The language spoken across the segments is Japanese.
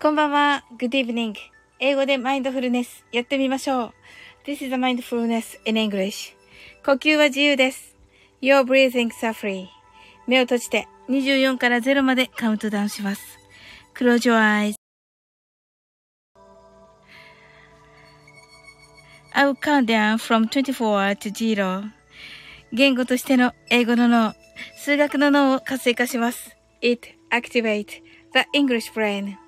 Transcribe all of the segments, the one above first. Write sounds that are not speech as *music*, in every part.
こんばんは。Good evening. 英語でマインドフルネスやってみましょう。This is a mindfulness in English. 呼吸は自由です。Your breathing are free. 目を閉じて24から0までカウントダウンします。Close your eyes. I will count down from 24 to 0. 言語としての英語の脳、数学の脳を活性化します。It activate the English brain.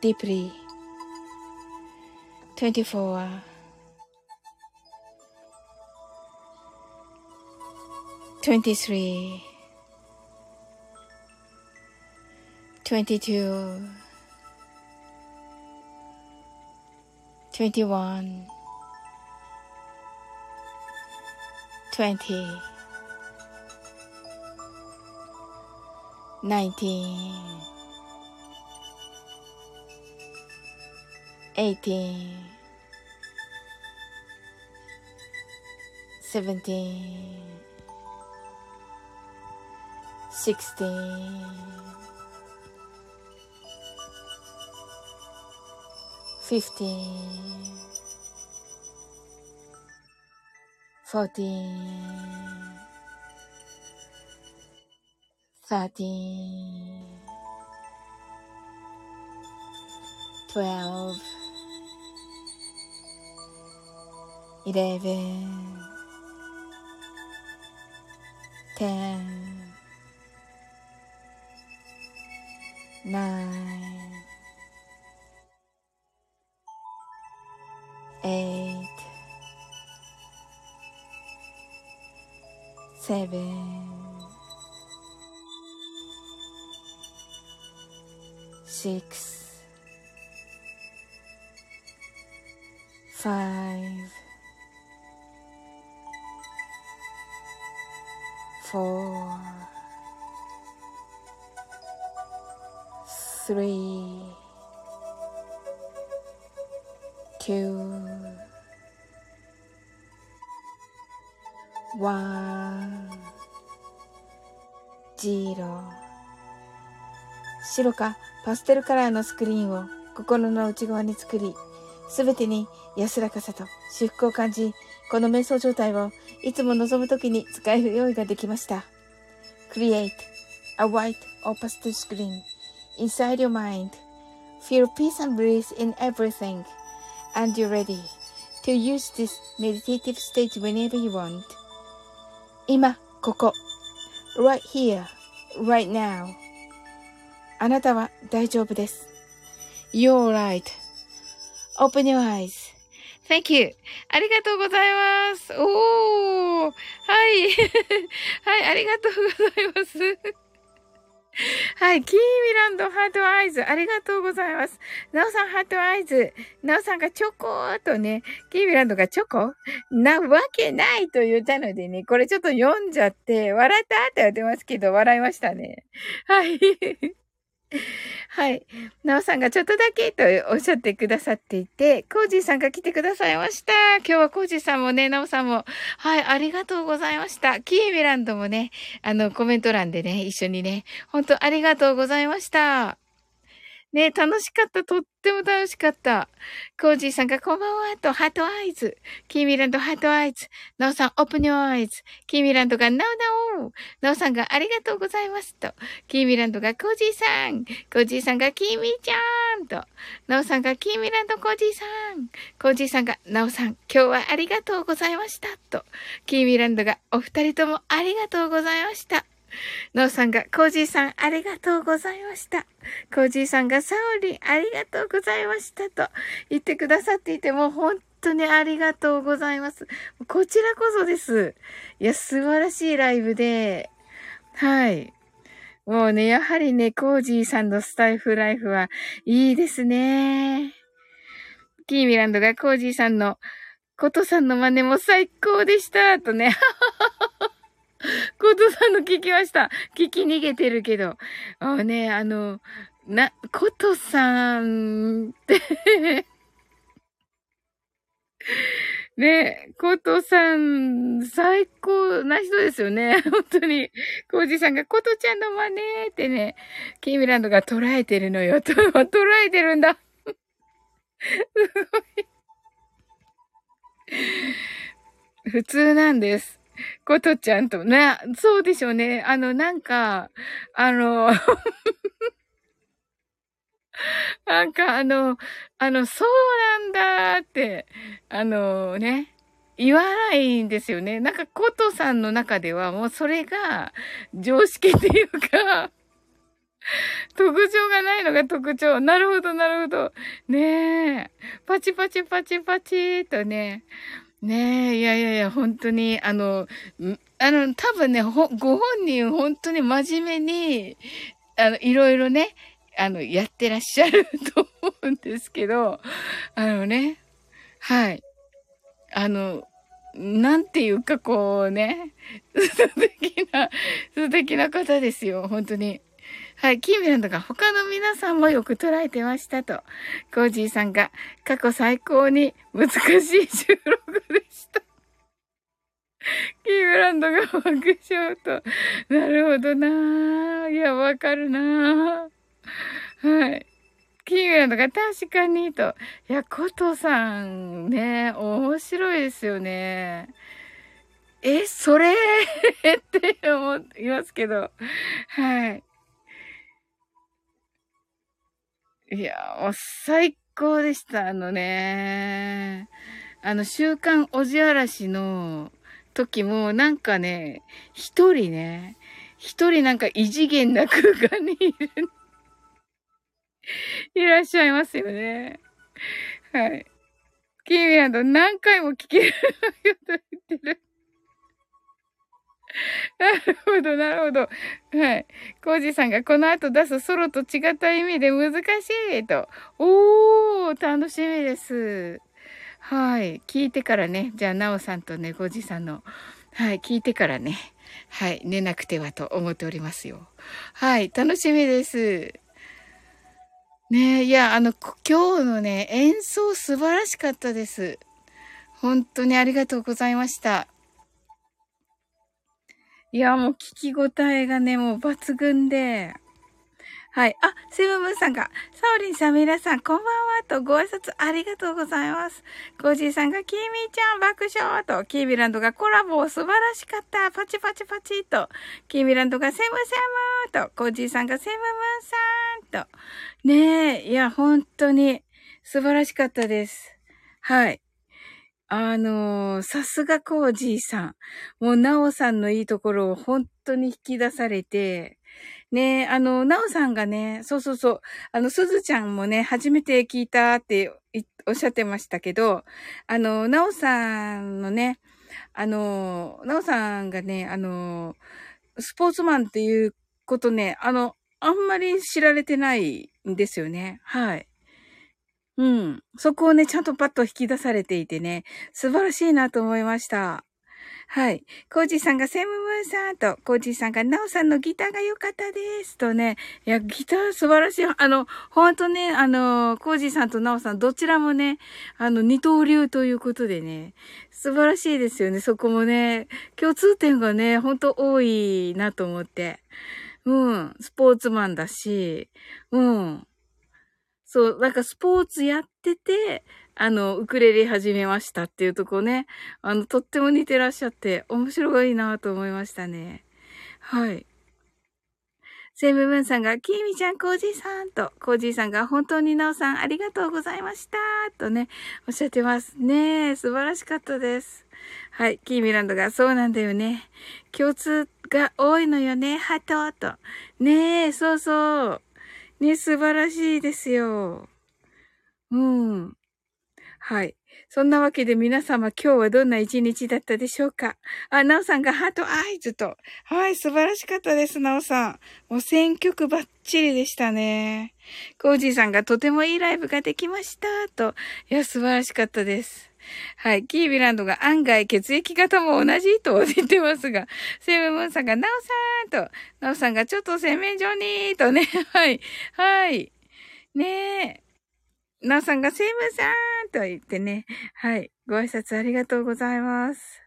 Deeply. 24 23 22 21 20 19 eighteen, seventeen, sixteen, fifteen, fourteen, thirteen, twelve. 11 10 9 8 7 6 5 four, three, two, one, zero 白かパステルカラーのスクリーンを心の内側に作り、すべてに安らかさと至福を感じ、この瞑想状態をいつも望むときに使える用意ができました。Create a white or pastel screen inside your mind. Feel peace and bliss in everything. And you're ready to use this meditative state whenever you want. 今、ここ。right here, right now. あなたは大丈夫です。You're right.Open your eyes. Thank you. ありがとうございます。おー。はい。*laughs* はい、ありがとうございます。*laughs* はい。キーミランド heart eyes。ありがとうございます。ナオさん heart eyes。ナオさんがチョコーとね、キーミランドがチョコ？なわけないと言ったのでね、これちょっと読んじゃって、笑ったって言ってますけど、笑いましたね。はい。*laughs* はい。なおさんがちょっとだけとおっしゃってくださっていて、コージーさんが来てくださいました。今日はコージーさんもね、なおさんも、はい、ありがとうございました。キーミランドもね、あの、コメント欄でね、一緒にね、本当ありがとうございました。ね楽しかった。とっても楽しかった。コージーさんがこんばんはと、 heart eyes。キーミランド heart eyes。ナオさん open your eyes。キーミランドがナオナオ。ナオさんがありがとうございますと。キーミランドがコージーさん。コージーさんがキーミーちゃんと。ナオさんがキーミランドコージーさん。コージーさんがナオさん、今日はありがとうございましたと。キーミランドがお二人ともありがとうございました。ノーさんが、コージーさん、ありがとうございました。コージーさんが、サオリン、ありがとうございましたと言ってくださっていて、もう本当にありがとうございます。こちらこそです。いや、素晴らしいライブで、はい。もうね、やはりね、コージーさんのスタイフライフはいいですね。キーミランドがコージーさんの、コトさんの真似も最高でした、とね。*laughs* コトさんの聞きました。聞き逃げてるけど。あね、あの、な、コトさんって *laughs* ねコトさん、最高な人ですよね。*laughs* 本当に。コージさんが、コトちゃんの真似ってね、キーミランドが捉えてるのよ。捉えてるんだ。すごい。普通なんです。ことちゃんとね、そうでしょうね。あの、なんか、あの、*laughs* なんかあの、あの、そうなんだって、あのね、言わないんですよね。なんか、ことさんの中ではもうそれが常識っていうか、特徴がないのが特徴。なるほど、なるほど。ねえ。パチパチパチパチとね。ねえ、いやいやいや、本当に、あの、あの、多分ね、ご本人本当に真面目に、あの、いろいろね、あの、やってらっしゃると思うんですけど、あのね、はい。あの、なんていうかこうね、*laughs* 素敵な、素敵な方ですよ、本当に。はい、キーミランドが他の皆さんもよく捉えてましたと。コージーさんが過去最高に難しい収録でした。キーミランドが爆笑と。なるほどなぁ。いや、わかるなぁ。はい。キーミランドが確かにと。いや、コトさんね、面白いですよね。え、それ？*laughs* って思いますけど。はい。いや、もう最高でした。あのね、あの、週刊おじあらしの時も、なんかね、一人ね、一人なんか異次元な空間にいる、*laughs* いらっしゃいますよね。はい。キーミランド何回も聞けるよと言ってる。*laughs* なるほど、なるほど。はい。コージさんがこの後出すソロと違った意味で難しいと。おー、楽しみです。はい。聞いてからね。じゃあ、なおさんとね、コージさんの、はい。聞いてからね。はい。寝なくてはと思っておりますよ。はい。楽しみです。ねいや、あの、今日のね、演奏素晴らしかったです。本当にありがとうございました。いや、もう聞き応えがね、もう抜群で。はい。あ、セブムーンさんが、サオリンさん、皆さん、こんばんは、とご挨拶ありがとうございます。コージーさんが、キーミーちゃん、爆笑、と、キーミランドがコラボ、素晴らしかった、パチパチパチ、と、キーミランドが、セムセムと、コージーさんが、セムムーンさん、と、ねえ、いや、本当に、素晴らしかったです。はい。あのー、さすがコージーさん。もう、なおさんのいいところを本当に引き出されて、ねあの、なおさんがね、そうそうそう、あの、すずちゃんもね、初めて聞いたっておっしゃってましたけど、あの、なおさんのね、あの、なおさんがね、あの、スポーツマンっていうことね、あの、あんまり知られてないんですよね。はい。うん。そこをね、ちゃんとパッと引き出されていてね、素晴らしいなと思いました。はい。コージーさんがセムムーンさんと、コージーさんがナオさんのギターが良かったです。とね、いや、ギター素晴らしい。あの、ほんとね、あの、コージーさんとナオさん、どちらもね、あの、二刀流ということでね、素晴らしいですよね。そこもね、共通点がね、ほんと多いなと思って。うん。スポーツマンだし、うん。そう、なんかスポーツやってて、あの、ウクレレ始めましたっていうとこね、あの、とっても似てらっしゃって、面白がいいなと思いましたね。はい。セムブンさんが、キーミちゃん、コージーさんと、コージーさんが、本当にナオさん、ありがとうございましたとね、おっしゃってます。ねえ、素晴らしかったです。はい、キーミランドが、そうなんだよね。共通が多いのよね、ハトと。ねえ、そうそう。ね、素晴らしいですよ。うん。はい。そんなわけで皆様今日はどんな一日だったでしょうか？あ、なおさんがハートアイズと。はい、素晴らしかったです、なおさん。もう選曲バッチリでしたね。コージーさんがとてもいいライブができました、と。いや、素晴らしかったです。はい。キービランドが案外血液型も同じと言ってますが、セムムーンさんがナオさんと、ナオさんがちょっと洗面所にとね、*laughs* はい。はい。ねえ。なおさんがセムさんと言ってね。はい。ご挨拶ありがとうございます。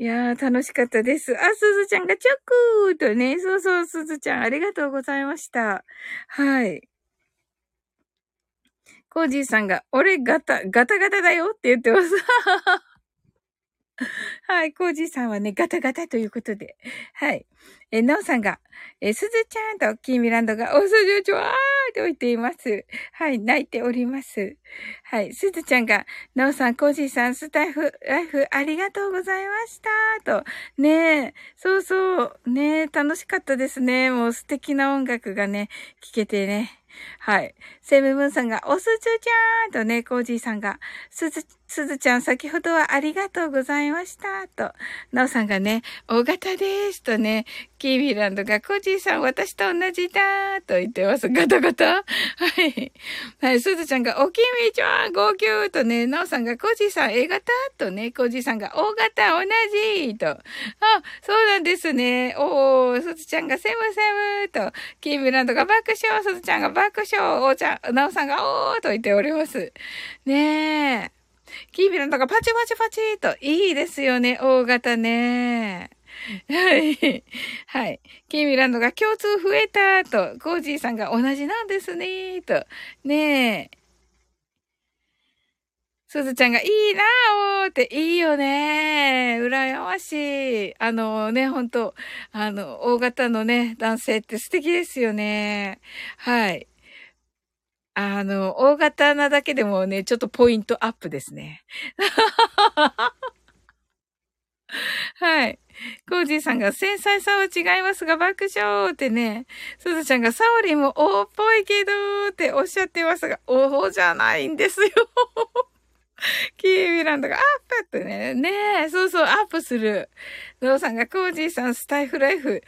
いやー、楽しかったです。あ、すずちゃんがチョックーとね。そうそう、すずちゃん、ありがとうございました。はい。コージーさんが、俺ガタ、ガタガタだよって言ってます。*laughs* はい、コージーさんはね、ガタガタということで。はい。え、なおさんが、え、すずちゃんとキーミランドが、おすじちょわーと言っています。はい、泣いております。はい、すずちゃんが、なおさん、コージーさん、スタイフ、ライフ、ありがとうございました。と、ねえ、そうそう、ねえ、楽しかったですね。もう素敵な音楽がね、聴けてね。はい。セムブンさんが、おすずちゃんとね、コージーさんが、すず、すずちゃん先ほどはありがとうございました。と、なおさんがね、大型です。とね、キービランドが、コージーさん私と同じだ。と言ってます。ガタガタはい。はい、すずちゃんが、おきみちゃん号泣とね、なおさんが、コージーさん A 型とね、コージーさんが、大型同じと。あ、そうなんですね。おー、すずちゃんがセムセムと、キービランドが爆笑、すずちゃんが爆笑、おーちゃん、なおさんが、おーと言っております。ねえ。キービランドがパチパチパチと、いいですよね、大型ね。はい。はい。キーミランドが共通増えたと、コージーさんが同じなんですねと。ねえ。すずちゃんがいいなおーっていいよね羨ましい。あのね、ほんと、あの、大型のね、男性って素敵ですよね。はい。あの、大型なだけでもね、ちょっとポイントアップですね。*laughs* はい。コージーさんが繊細さは違いますが爆笑ってね、すずちゃんがサオリもおっぽいけどっておっしゃってますが、おじゃないんですよ。*laughs* キーミランドがアップってね、ねえ、そうそう、アップする。ゾウさんがコージーさんスタイフライフ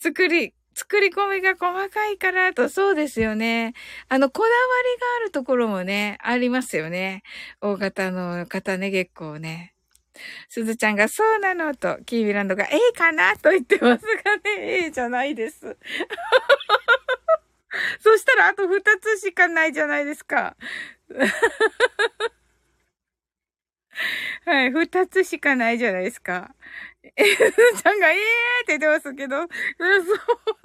作り、作り込みが細かいからと、そうですよね。あの、こだわりがあるところもね、ありますよね。大型の方ね、結構ね。すずちゃんがそうなのと、キービランドが A かなと言ってますがね、A じゃないです。*laughs* そしたらあと2つしかないじゃないですか。*laughs* はい、二つしかないじゃないですか。え、ちゃんが、ええって言ってますけど、そう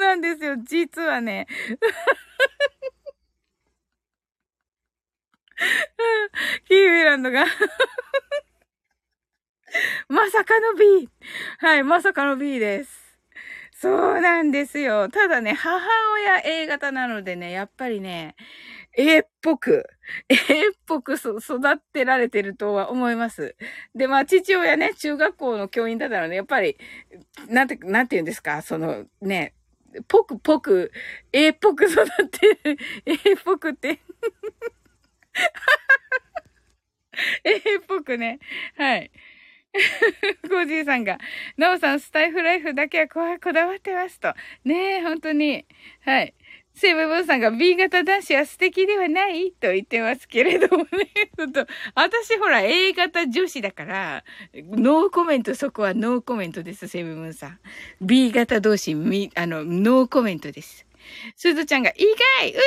なんですよ。実はね。キーウィランドがまさかの B! はい、まさかの B です。そうなんですよ。ただね、母親 A 型なのでね、やっぱりね、A っぽく、A *laughs* っぽく育ってられてるとは思います。で、まあ、父親ね、中学校の教員だったので、やっぱり、なんて、なんて言うんですか、その、ね、ぽくぽく、A っぽく育ってる、A *laughs* っぽくって。A *laughs* っぽくね。はい。コージーさんが、ノーさんスタイフライフだけはこだわってますと。ねえ、本当に。はい。セブブンさんが B 型男子は素敵ではないと言ってますけれどもね。*laughs* ちょっと、私ほら A 型女子だから、ノーコメント、そこはノーコメントです、セブブンさん。B 型同士、み、あの、ノーコメントです。すずちゃんが、意外うさ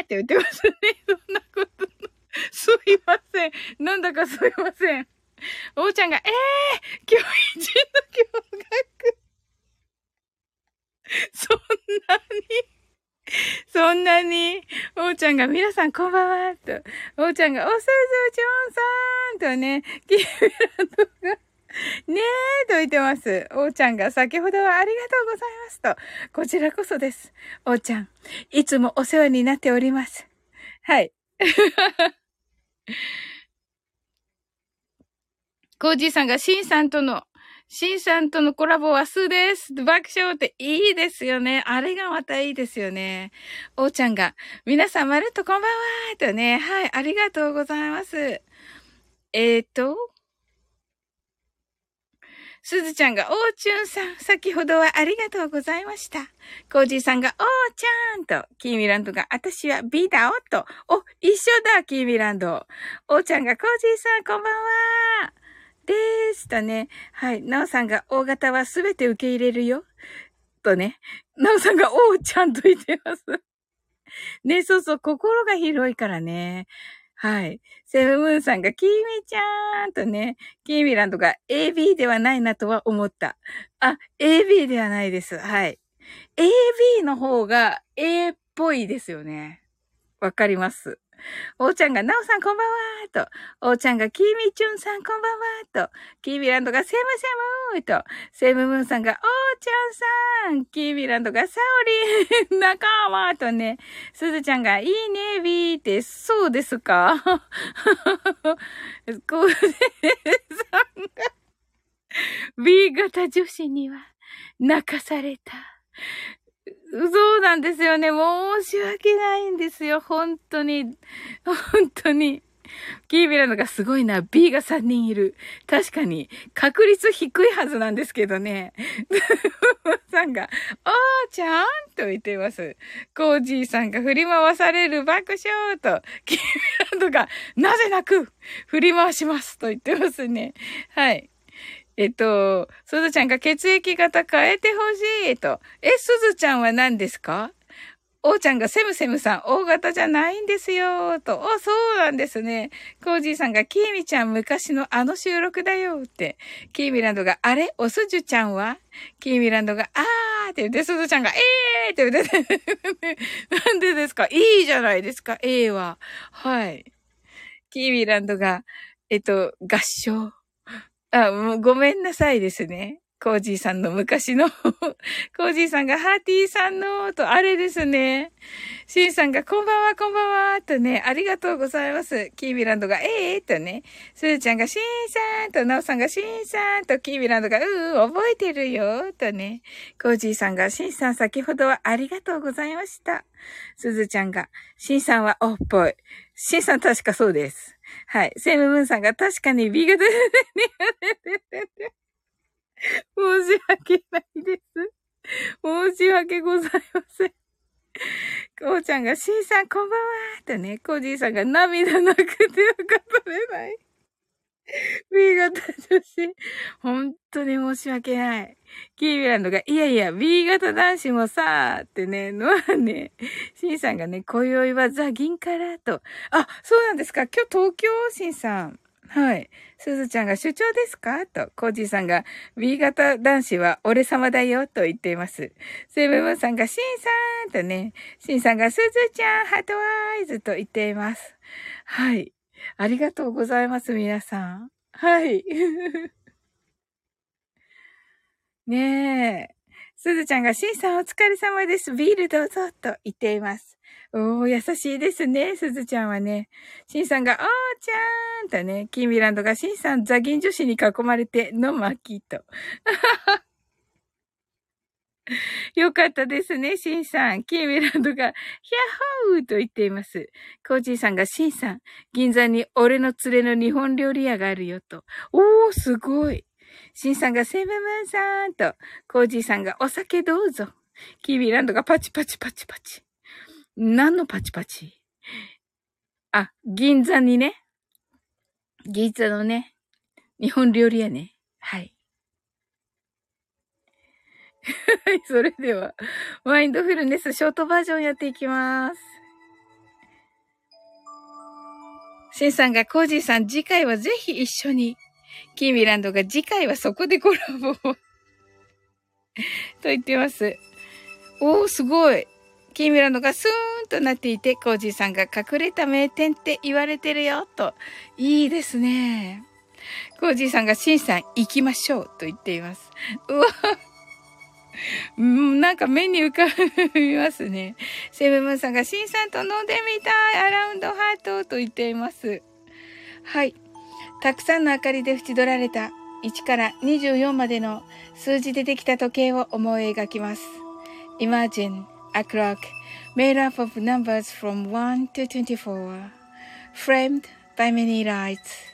ーって言ってますね。*laughs* そんなこと。すいません。なんだかすいません。おうちゃんが、えー、今日一の驚愕。そんなに？*laughs* そんなに、おーちゃんが、皆さんこんばんは、と。おーちゃんが、おすずちょんさんとね、キーミランドが、ねえ、と言ってます。おーちゃんが先ほどはありがとうございますと。こちらこそです。おーちゃん、いつもお世話になっております。はい。*laughs* コージーさんがシンさんとの、シンさんとのコラボはスです。爆笑っていいですよね。あれがまたいいですよね。おーちゃんが、皆さんまるっとこんばんはとね。はい、ありがとうございます。えーと、すずちゃんが、おーちゅんさん、先ほどはありがとうございました。コージーさんが、おーちゃんと、キーミランドが、私は B だおと、お、一緒だ、キーミランド。おーちゃんが、コージーさん、こんばんは。でーすとね。はい。なおさんが、大型はすべて受け入れるよ。とね。なおさんが、おーちゃんと言ってます。ね、そうそう、心が広いからね。はい。セブムーンさんが、キーミちゃーんとね、キーミランドが AB ではないなとは思った。あ、AB ではないです。はい。AB の方が A っぽいですよね。わかります。おーちゃんが、なおさんこんばんはーと、おーちゃんが、きみちゅんさんこんばんはーと、キーミランドが、セムセムと、セムムーンさんが、おーちゃんさん、キーミランドが、サオリン、仲間とね、すずちゃんが、いいね、ビーって、そうですか？*laughs* こうさんが、B 型女子には、泣かされた。そうなんですよね。申し訳ないんですよ。本当に。本当に。キービラのがすごいな。B が3人いる。確かに、確率低いはずなんですけどね。さんが、おーちゃんと言っています。コージーさんが振り回される爆笑と、キービランドが、なぜなく？振り回しますと言ってますね。はい。えっと、すずちゃんが血液型変えてほしいと。え、すずちゃんは何ですか？おーちゃんがセムセムさん、大型じゃないんですよ、と。お、そうなんですね。コージーさんが、キーミちゃん昔のあの収録だよ、って。キーミランドが、あれ？おすじゅちゃんは？キーミランドが、あーって言って、すずちゃんが、えーって言って、*laughs* なんでですか？いいじゃないですか、A は。はい。キーミランドが、えっと、合唱。あ、もうごめんなさいですね。コージーさんの昔の *laughs* コージーさんがハーティーさんの、と、あれですね。シンさんがこんばんは、こんばんは、とね、ありがとうございます。キービランドが、ええー、とね、スーちゃんがシンさん、と、ナオさんがシンさん、と、キービランドが、うー、覚えてるよ、とね、コージーさんが、シンさん先ほどはありがとうございました。スズちゃんが、シンさんはおっぽい。シンさん確かそうです。はい。セムムーンさんが確かに B 型で申し訳ないです。申し訳ございません。こうちゃんが、シーさんこんばんはとね、コージーさんが涙なくてよかったでない。*laughs* B 型女子。本当に申し訳ない。キービランドが、いやいや、B 型男子もさー、ってね、のはね、シンさんがね、今宵はザ・銀からと。あ、そうなんですか今日東京、シンさん。はい。すずちゃんが主張ですか？と、コージーさんが B 型男子は俺様だよと言っています。セブンさんがシンさんとね、シンさんがすずちゃんハートワイズと言っています。はい。ありがとうございます、皆さん。はい。*laughs* ねえ。すずちゃんが、しんさんお疲れ様です。ビールどうぞ、と言っています。おー、優しいですね、すずちゃんはね。しんさんが、おーちゃーんとね、キーミランドが、しんさん、ザギン女子に囲まれて、の巻きと。*laughs* よかったですね、シンさん。キーミランドが、ヒャッホーと言っています。コージーさんが、シンさん、銀座に俺の連れの日本料理屋があるよと。おー、すごい。シンさんが、セブムーンさんと、コージーさんが、お酒どうぞ。キーミランドがパチパチパチパチ。何のパチパチ？あ、銀座にね。銀座のね、日本料理屋ね。はい。はい、それでは、マインドフルネスショートバージョンやっていきます。シンさんがコージーさん、次回はぜひ一緒に。キーミランドが次回はそこでコラボ *laughs* と言ってます。おー、すごい。キーミランドがスーンとなっていて、コージーさんが隠れた名店って言われてるよ、と。いいですね。コージーさんがシンさん行きましょう、と言っています。うわうん、なんか目に浮かびますね。セブンムーンさんがシンさんと飲んでみたいアラウンドハートと言っています。はい。たくさんの明かりで縁取られた1から24までの数字でできた時計を思い描きます。Imagine a clock made up of numbers from 1 to 24, framed by many lights.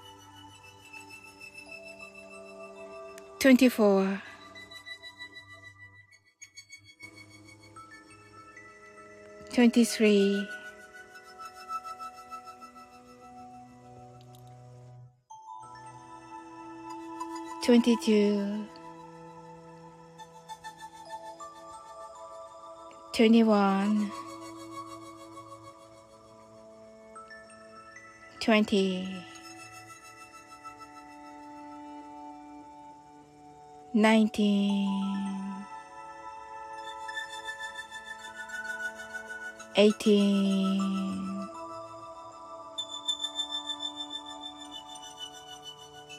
24 23 22 21 20 nineteen, eighteen,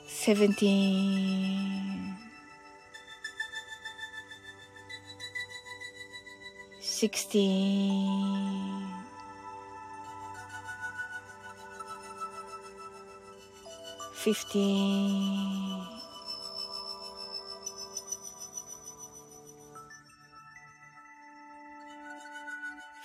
seventeen, sixteen. Fifteen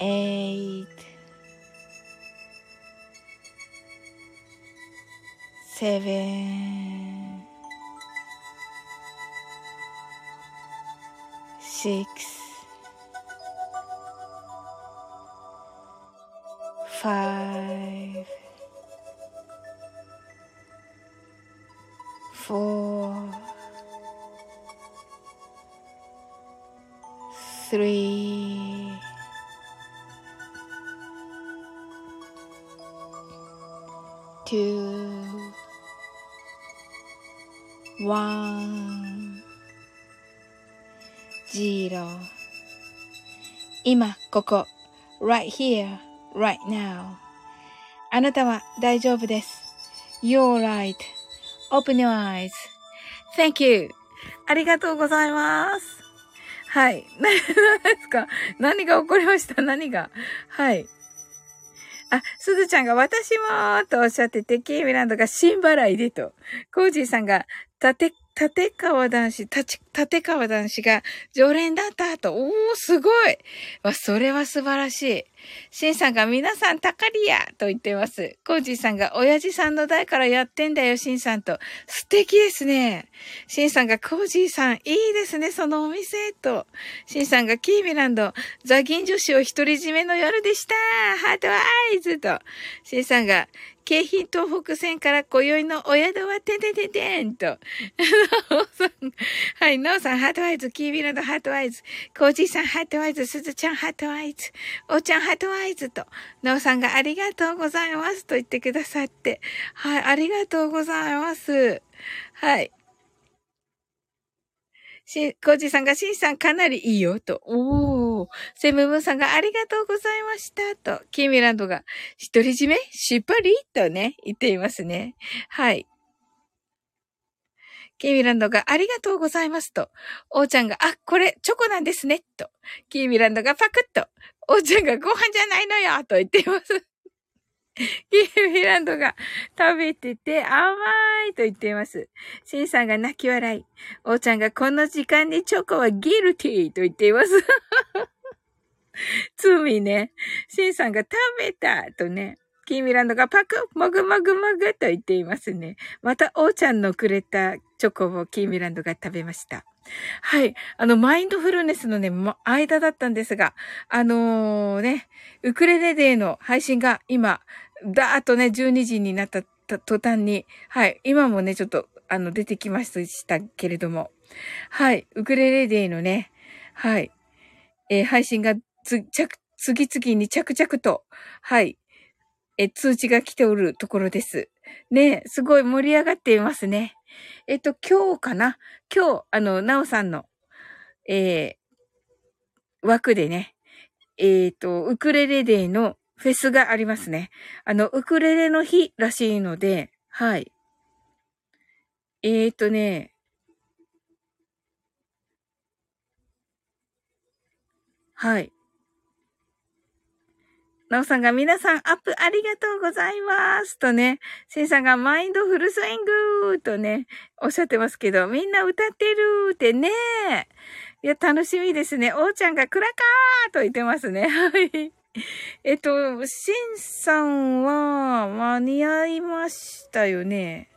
eight, seven, six, right here right now. あなたは大丈夫です。You're right. Open your eyes. Thank you. ありがとうございます。はい。何ですか？何が起こりました？何が？はい。あ、すずちゃんが私もとおっしゃってて、キーミランドが新払いでと。コージーさんが、たて、立川男子、立川男子が常連だったと。おー、すごいわ、それは素晴らしい。シンさんが皆さん、たかりやと言ってます。コージーさんが、親父さんの代からやってんだよ、シンさんと。素敵ですね。シンさんが、コージーさん、いいですね、そのお店、と。シンさんが、キーミランド、ザギン女子を独り占めの夜でした。 heart eyes と。シンさんが、京浜東北線から今宵のお宿はててててんと。*laughs* はい、ノーさん、 heart eyes、キーミランド heart eyes、コージーさん、 heart eyes、すずちゃん、 heart eyes、おーちゃん、 heart eyes と、ノーさんがありがとうございますと言ってくださって、はい、ありがとうございます。はい。し、コージさんが、シンさんかなりいいよ、と。おー。セムムーンさんがありがとうございました、と。キーミランドが、独り占め？しっぱりとね、言っていますね。はい。キーミランドがありがとうございますと。おーちゃんが、あ、これチョコなんですね、と。キーミランドがパクッと。おーちゃんがご飯じゃないのよ、と言っています。*laughs* キーミランドが食べてて甘いと言っています。シンさんが泣き笑い。おーちゃんがこの時間にチョコはギルティーと言っています。*laughs* 罪ね。シンさんが食べたとね。キーミランドがパクもぐもぐもぐと言っていますね。また、おーちゃんのくれたチョコをキーミランドが食べました。はい。あの、マインドフルネスのね、間だったんですが、あのー、ね、ウクレレデーの配信が今、だーっとね、12時になった途端に、はい。今もね、ちょっと、あの、出てきましたけれども、はい。ウクレレデーのね、はい。えー、配信がつ、着次々に着々と、はい。え、通知が来ておるところです。ねすごい盛り上がっていますね。えっと、今日かな？今日、あの、なおさんの、えー、枠でね、えっ、ー、と、ウクレレデーのフェスがありますね。あの、ウクレレの日らしいので、はい。えっ、ー、とね、はい。なおさんが皆さんアップありがとうございますとね、せいさんがマインドフルスイングとね、おっしゃってますけど、みんな歌ってるってね。いや、楽しみですね。おーちゃんがクラカーと言ってますね。はい。えっと、しんさんは間に合いましたよね？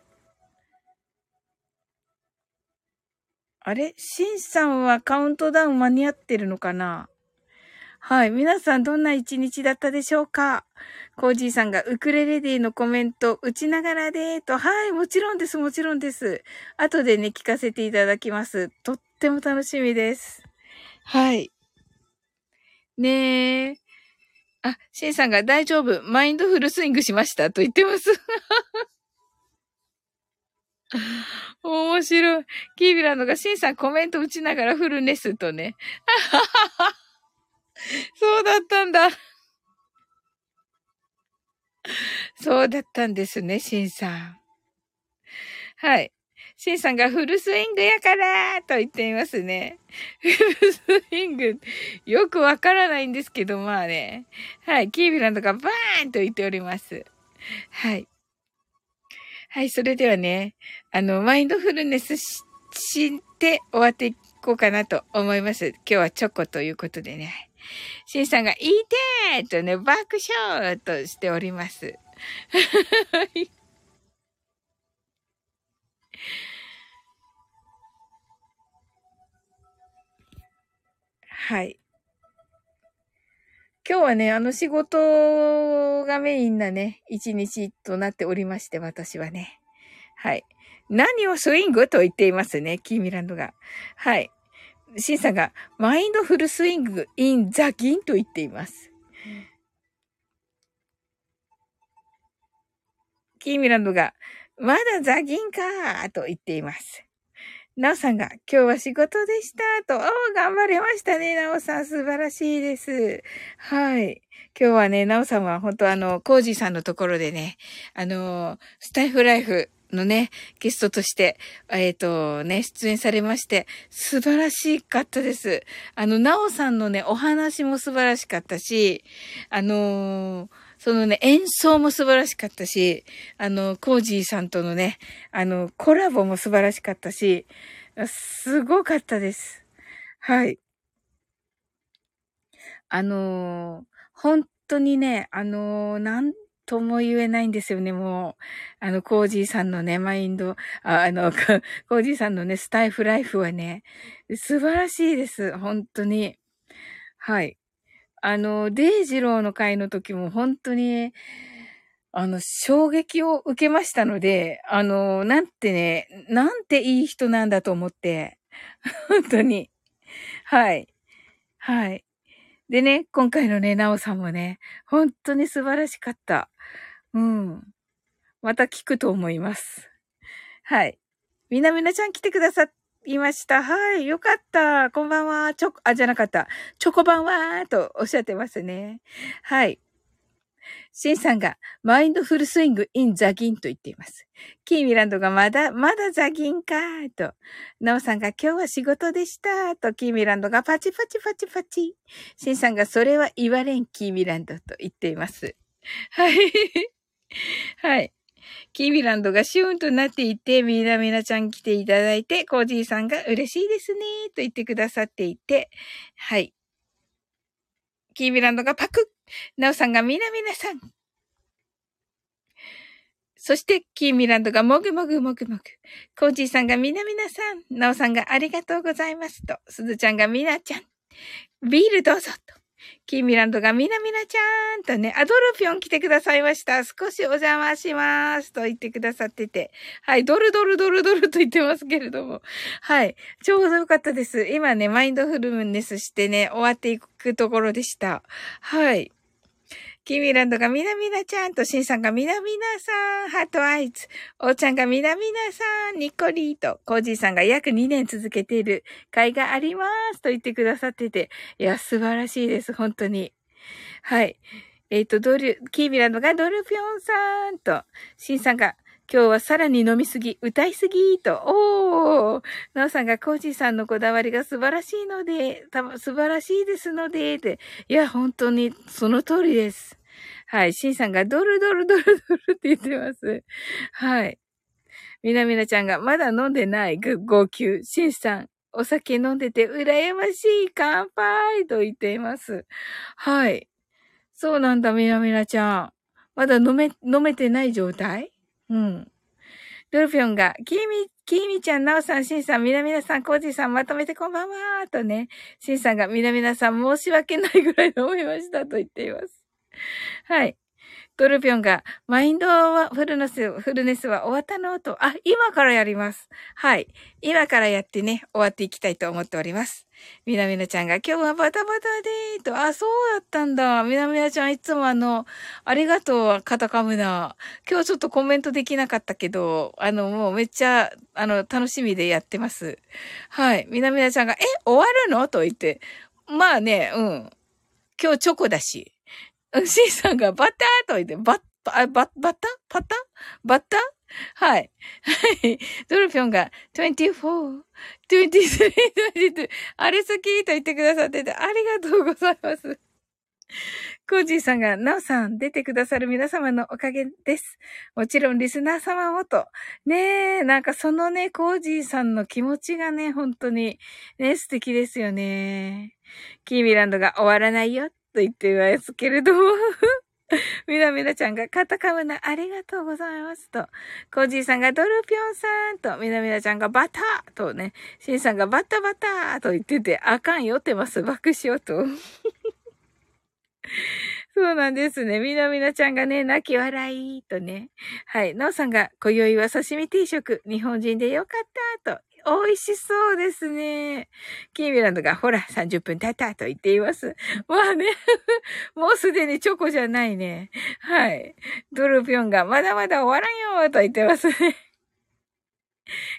あれ？しんさんはカウントダウン間に合ってるのかな？はい。皆さんどんな一日だったでしょうか？コージーさんがウクレレディのコメント打ちながらでーと。はい。もちろんです。もちろんです。後でね、聞かせていただきます。とっても楽しみです。はい。ねえ。あ、シンさんが大丈夫。マインドフルスイングしましたと言ってます。*laughs* 面白い。キービランドがシンさんコメント打ちながらフルネスとね。*laughs* そうだったんだ。そうだったんですね、シンさん。はい。シンさんがフルスイングやからと言っていますね。*laughs* フルスイング、よくわからないんですけど、まあね。はい。キービランドがバーンと言っております。はい。はい。それではね、あの、マインドフルネスして終わっていこうかなと思います。今日はチョコということでね。シンさんが、いいてーとね、爆笑としております。はい。今日はね、あの仕事がメインなね、一日となっておりまして、私はね。はい。何をスイングと言っていますね、キーミランドが。はい。シンさんが、マインドフルスイングインザギンと言っています。キーミランドが、まだザギンかーと言っています。ナオさんが、今日は仕事でしたと、おー、頑張れましたね、ナオさん。素晴らしいです。はい。今日はね、ナオさんは本当あの、コージーさんのところでね、あの、スタイフライフのね、ゲストとして、えっ、ー、とね、出演されまして、素晴らしかったです。あの、なおさんのね、お話も素晴らしかったし、あのー、そのね、演奏も素晴らしかったし、あの、コージーさんとのね、あの、コラボも素晴らしかったし、すごかったです。はい。あのー、本当にね、あのー、なんとも言えないんですよね、もう。あの、コージーさんのね、マインド、ああの、*laughs* コージーさんのね、スタイフライフはね、素晴らしいです、本当に。はい。あの、デイジローの会の時も本当に、あの、衝撃を受けましたので、あの、なんてね、なんていい人なんだと思って、*laughs* 本当に。はい。はい。でね、今回のね、なおさんもね、本当に素晴らしかった。うん。また聞くと思います。はい。みなみなちゃん来てくださっいました。はい。よかった。こんばんは。チョコ、あ、じゃなかった。チョコバンはとおっしゃってますね。はい。シンさんが、マインドフルスイングインザギンと言っています。キーミランドがまだ、まだザギンかと。ナオさんが今日は仕事でしたと。キーミランドがパチパチパチパチ。シンさんがそれは言われんキーミランドと言っています。はい。*laughs* はい。キーミランドがシューンとなっていて、みなみなちゃん来ていただいて、コージーさんが嬉しいですね、と言ってくださっていて、はい。キーミランドがパクッナオさんがみなみなさんそして、キーミランドがもぐもぐもぐもぐ。コージーさんがみなみなさん。ナオさんがありがとうございますと。すずちゃんがみなちゃん。ビールどうぞと。キーミランドがみなみなちゃんとね、アドルピョン来てくださいました。少しお邪魔しますと言ってくださってて。はい、ドルドルドルドルと言ってますけれども。はい、ちょうどよかったです。今ね、マインドフルネスしてね、終わっていくところでした。はい。キーミランドがみなみなちゃんと、シンさんがみなみなさん、 heart eyes。おーちゃんがみなみなさん、ニコリーと、コージーさんが約2年続けている会がありますと言ってくださってて、いや、素晴らしいです、本当に。はい。えっ、ー、と、ドル、キーミランドがドルピョンさんと、シンさんが今日はさらに飲みすぎ、歌いすぎと、おー、なおさんがコージーさんのこだわりが素晴らしいので、た素晴らしいですので、で、いや、本当にその通りです。はい。シンさんがドルドルドルドルって言ってます。はい。みなみなちゃんがまだ飲んでない号泣。シンさん、お酒飲んでて羨ましい乾杯と言っています。はい。そうなんだ、みなみなちゃん。まだ飲め、飲めてない状態？うん。ドルフィョンが、キーミ、キーミちゃん、ナオさん、シンさん、みなみなさん、コージーさん、まとめてこんばんはとね、シンさんが、みなみなさん、申し訳ないぐらい思いましたと言っています。はい。ドルピョンが、マインドは、フルネス、フルネスは終わったのと、あ、今からやります。はい。今からやってね、終わっていきたいと思っております。みなみなちゃんが、今日はバタバタでーと、あ、そうだったんだ。みなみなちゃんいつもあの、ありがとう、カタカムナ。今日ちょっとコメントできなかったけど、あの、もうめっちゃ、あの、楽しみでやってます。はい。みなみなちゃんが、え、終わるの？と言って。まあね、うん。今日チョコだし。シンさんがバター？と言って、バッ、バ、バ、バタ？パタ？バタ？はい。はい。ドルピョンが24、23、22、あれ好きと言ってくださってて、ありがとうございます。コージーさんが、ナオさん、出てくださる皆様のおかげです。もちろん、リスナー様もと。ねえ、なんかそのね、コージーさんの気持ちがね、本当に、ね、素敵ですよね。キーミランドが終わらないよと言っていますけれども *laughs* みなみなちゃんがカタカムナありがとうございますと。コージーさんがドルピョンさんと、みなみなちゃんがバターとね、シンさんがバタバタと言ってて、あかんよってます。爆笑と。*laughs* そうなんですね。みなみなちゃんがね、泣き笑いとね。はい。なおさんが、今宵は刺身定食、日本人でよかったと。美味しそうですね。キーミランドが、ほら、30分経ったと言っています。まあね、*laughs* もうすでにチョコじゃないね。はい。ドルピョンが、まだまだ終わらんよと言ってますね。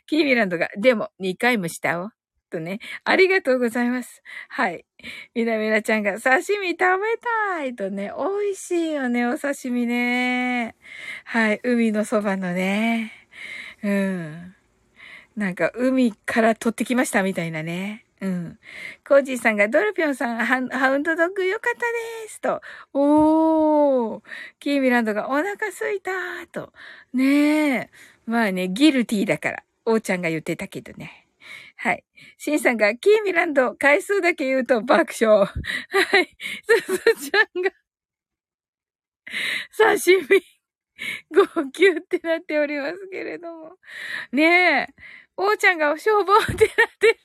キーミランドが、でも、2回もしたお。とね、ありがとうございます。はい。みなみなちゃんが、刺身食べたいとね、美味しいよね、お刺身ね。はい。海のそばのね。うん。なんか、海から取ってきましたみたいなね。うん。コージーさんが、ドルピョンさん、ハハウンドドッグよかったですと。おー。キーミランドが、お腹すいたーと。ねえ。まあね、ギルティーだから。おーちゃんが言ってたけどね。はい。シンさんが、キーミランド、回数だけ言うと爆笑。はい。すずちゃんが、刺身、号泣ってなっておりますけれども。ねえ。おーちゃんがお消防ってなってる。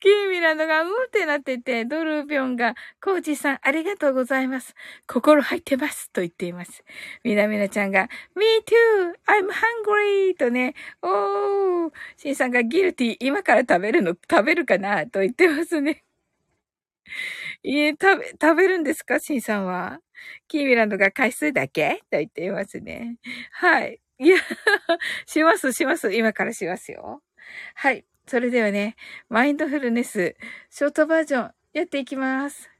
キーミランドがうんってなってて、ドルピョンが、コージさんありがとうございます。心入ってます。と言っています。みなみなちゃんが、me too! I'm hungry! とね、おー。シンさんがギルティ今から食べるの、食べるかな？と言ってますね。いえ、食べ、食べるんですか？シンさんは？キーミランドが回数だけ？と言っていますね。はい。いや、*laughs* します、します。今からしますよ。はい。それではね、マインドフルネス、ショートバージョン、やっていきます。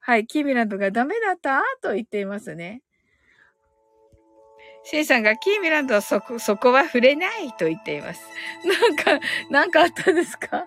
はい、キーミランドがダメだった？と言っていますね。シンさんがキーミランドはそこ、そこは触れない？と言っています。なんか、なんかあったんですか？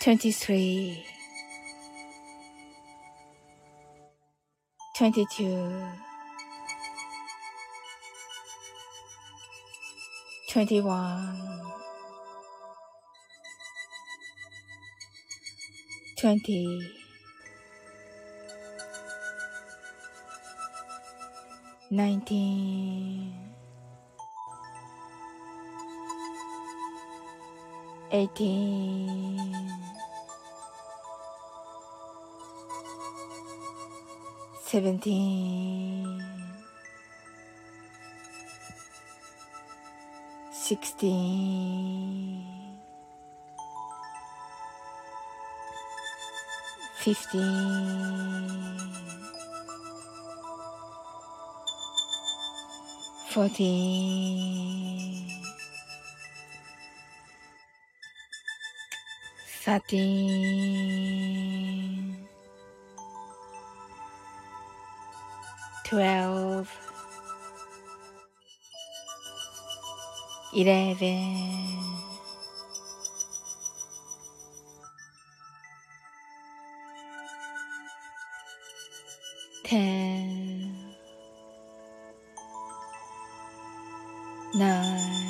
23 22 21 20 19 eighteen, seventeen. sixteen, fifteen, fourteen, thirteen, twelve. eleven, ten, nine,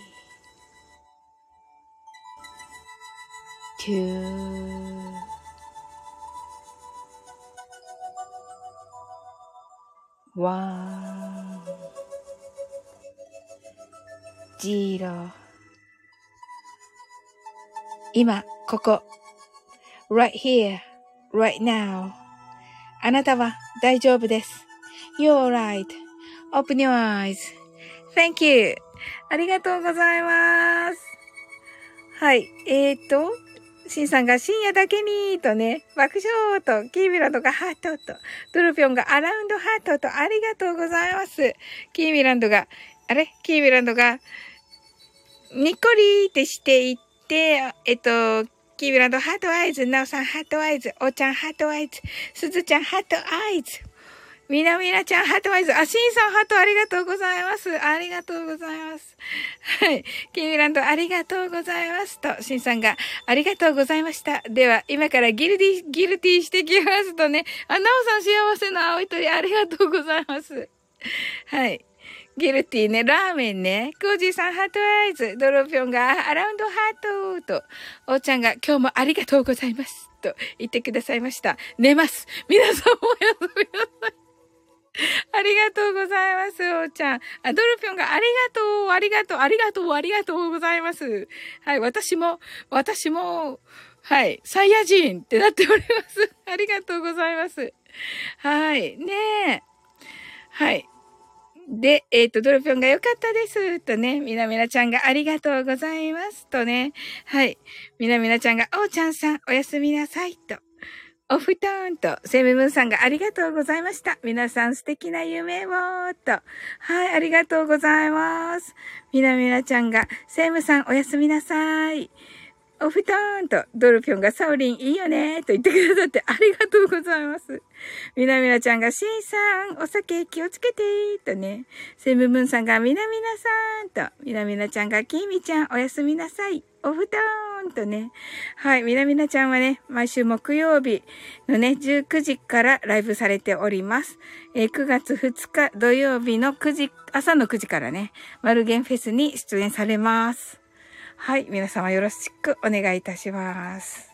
two, one, zero 今、ここ。right here, right now. あなたは大丈夫です。You're right.Open your eyes.Thank you. ありがとうございます。はい。えーと、シンさんが深夜だけにとね、爆笑と、キーミランドがハートと、ドルピョンが around heart と、ありがとうございます。キーミランドが、あれ？キーミランドが、にっこりってしていって、えっと、キーミランド heart eyes、ナオさん heart eyes、おちゃん heart eyes、すずちゃん heart eyes。みなみなちゃん、ハートワイズ。あ、しんさん、ハートありがとうございます。ありがとうございます。はい。キミランド、ありがとうございます。と、しんさんが、ありがとうございました。では、今からギルディ、ギルティしてきますとね。あ、なおさん、幸せの青い鳥、ありがとうございます。はい。ギルティね、ラーメンね、コージーさんハートアイズ、ドロピョンがアラウンドハートと、おーちゃんが今日もありがとうございます。と言ってくださいました。寝ます。皆さんもおやすみなさい。*laughs* ありがとうございます、おーちゃん。あ、ドルピョンがありがとう、ありがとう、ありがとう、ありがとうございます。はい、私も、私も、はい、サイヤ人ってなっております。*laughs* ありがとうございます。はい、ねえ。はい。で、えっ、ー、と、ドルピョンが良かったです。とね、みなみなちゃんがありがとうございます。とね、はい。みなみなちゃんが、おうちゃんさん、おやすみなさい。と。お布団と、セムムーンさんがありがとうございました。皆さん素敵な夢をと。はい、ありがとうございます。みなみなちゃんが、セムさんおやすみなさい。お布団と、ドルピョンがサオリンいいよねと言ってくださってありがとうございます。みなみなちゃんがシンさん、お酒気をつけてとね。セムムーンさんがみなみなさんと、みなみなちゃんがキミちゃんおやすみなさい。お布団とね。はい。みなみなちゃんはね、毎週木曜日のね、19時からライブされております。えー、9月2日土曜日の9時、朝の9時からね、マルゲンフェスに出演されます。はい。皆様よろしくお願いいたします。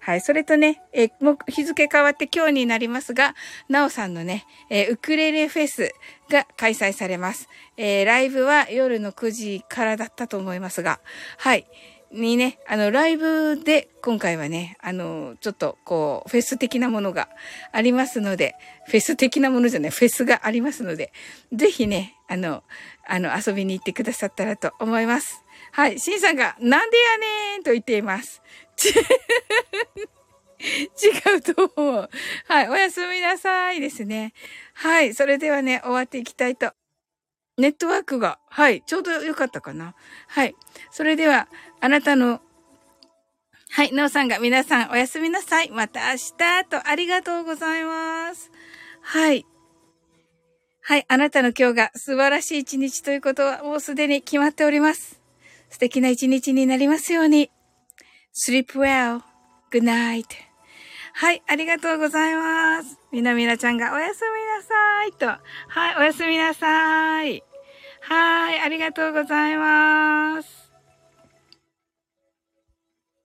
はい。それとね、えもう日付変わって今日になりますが、なおさんのね、えウクレレフェスが開催されます。えー、ライブは夜の9時からだったと思いますが、はい。にね、あの、ライブで今回はね、あの、ちょっとこう、フェス的なものがありますので、フェス的なものじゃない、フェスがありますので、ぜひね、あの、あの、遊びに行ってくださったらと思います。はい。シンさんが、なんでやねんと言っています。*laughs* 違うと思う。はい。おやすみなさいですね。はい。それではね、終わっていきたいと。ネットワークが、はい。ちょうどよかったかな。はい。それでは、あなたの、はい。なおさんが、皆さんおやすみなさい。また明日と、ありがとうございます。はい。はい。あなたの今日が素晴らしい一日ということはもうすでに決まっております。素敵な一日になりますように。sleep well.good night. はい、ありがとうございます。みなみなちゃんがおやすみなさいと。はい、おやすみなさい。はい、ありがとうございます。